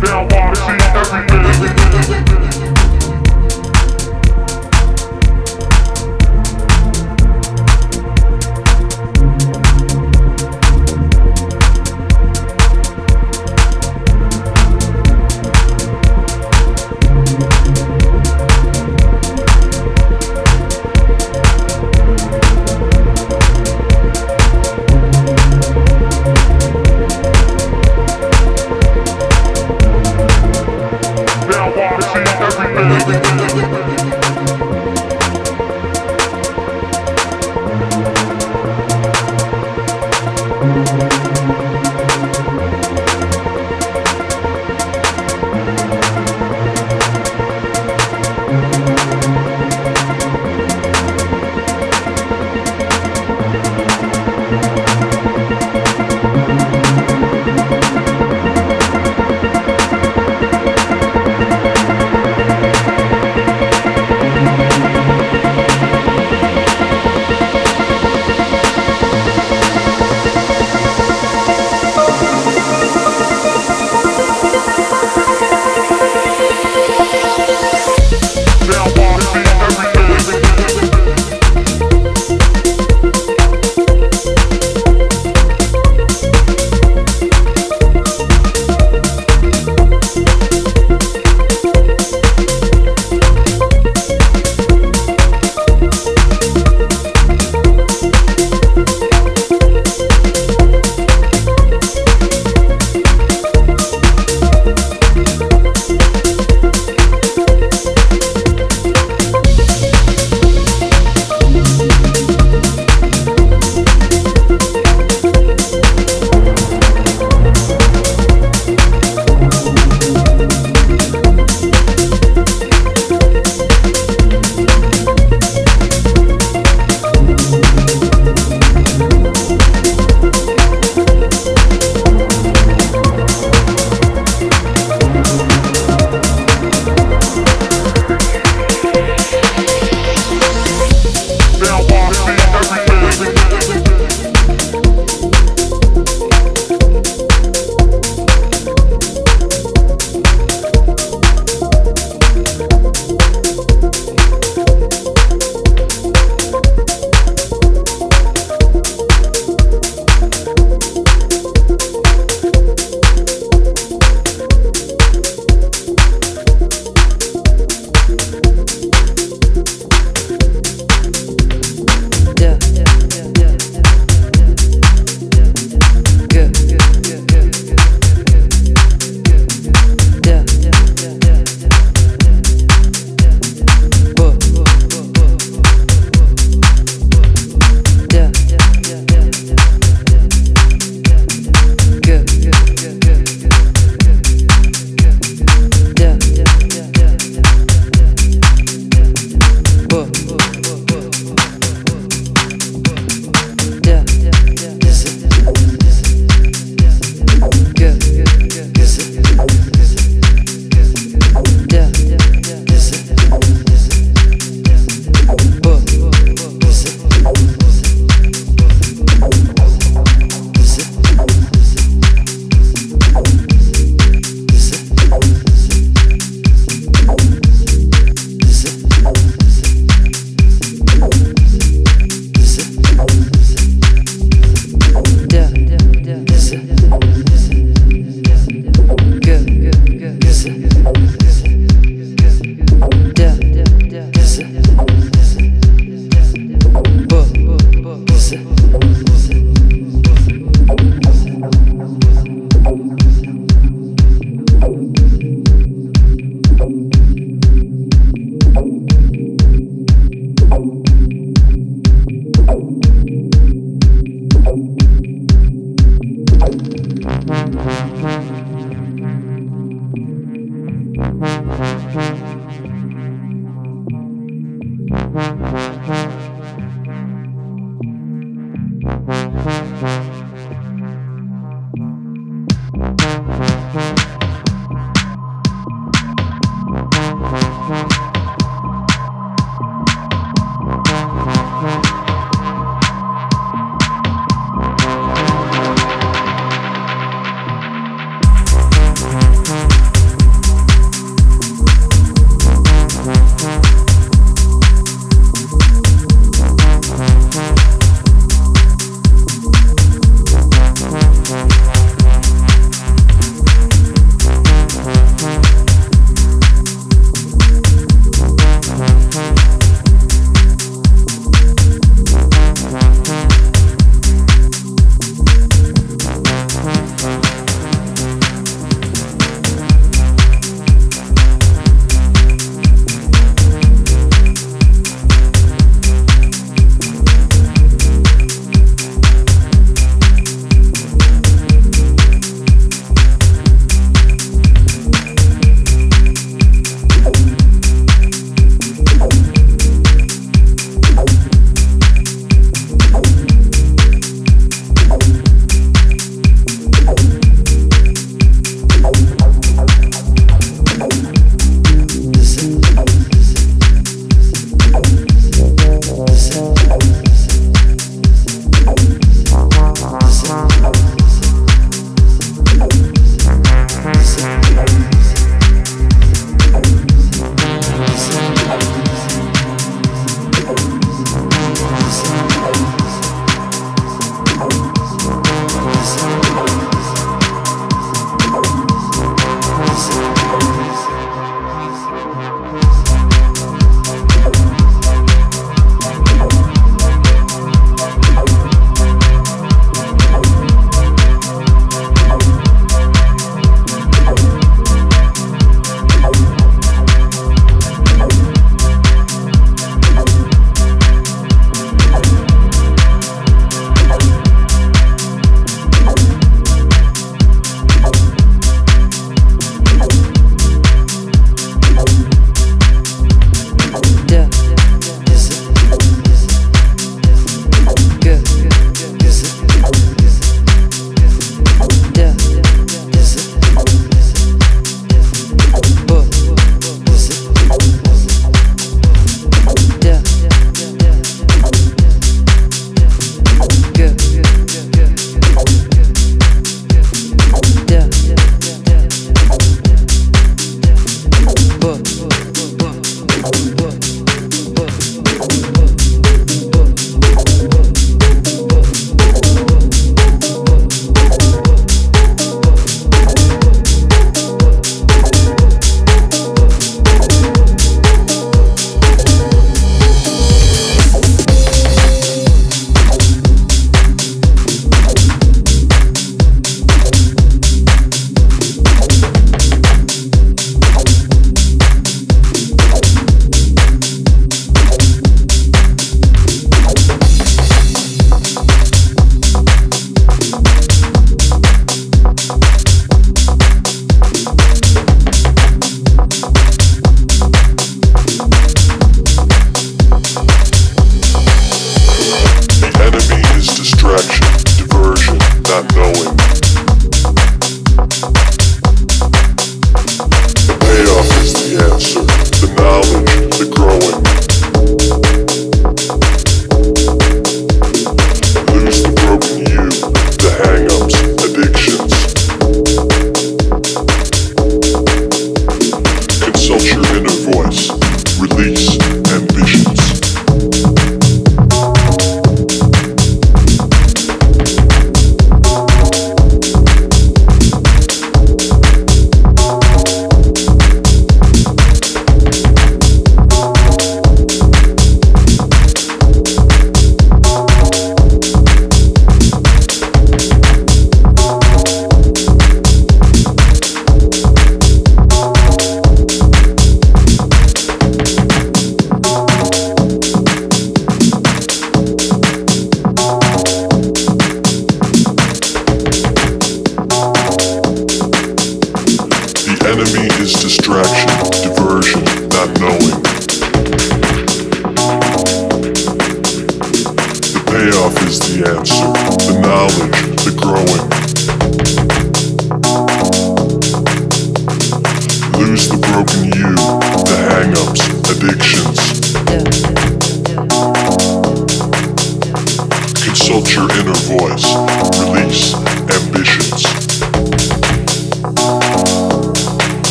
down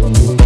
Thank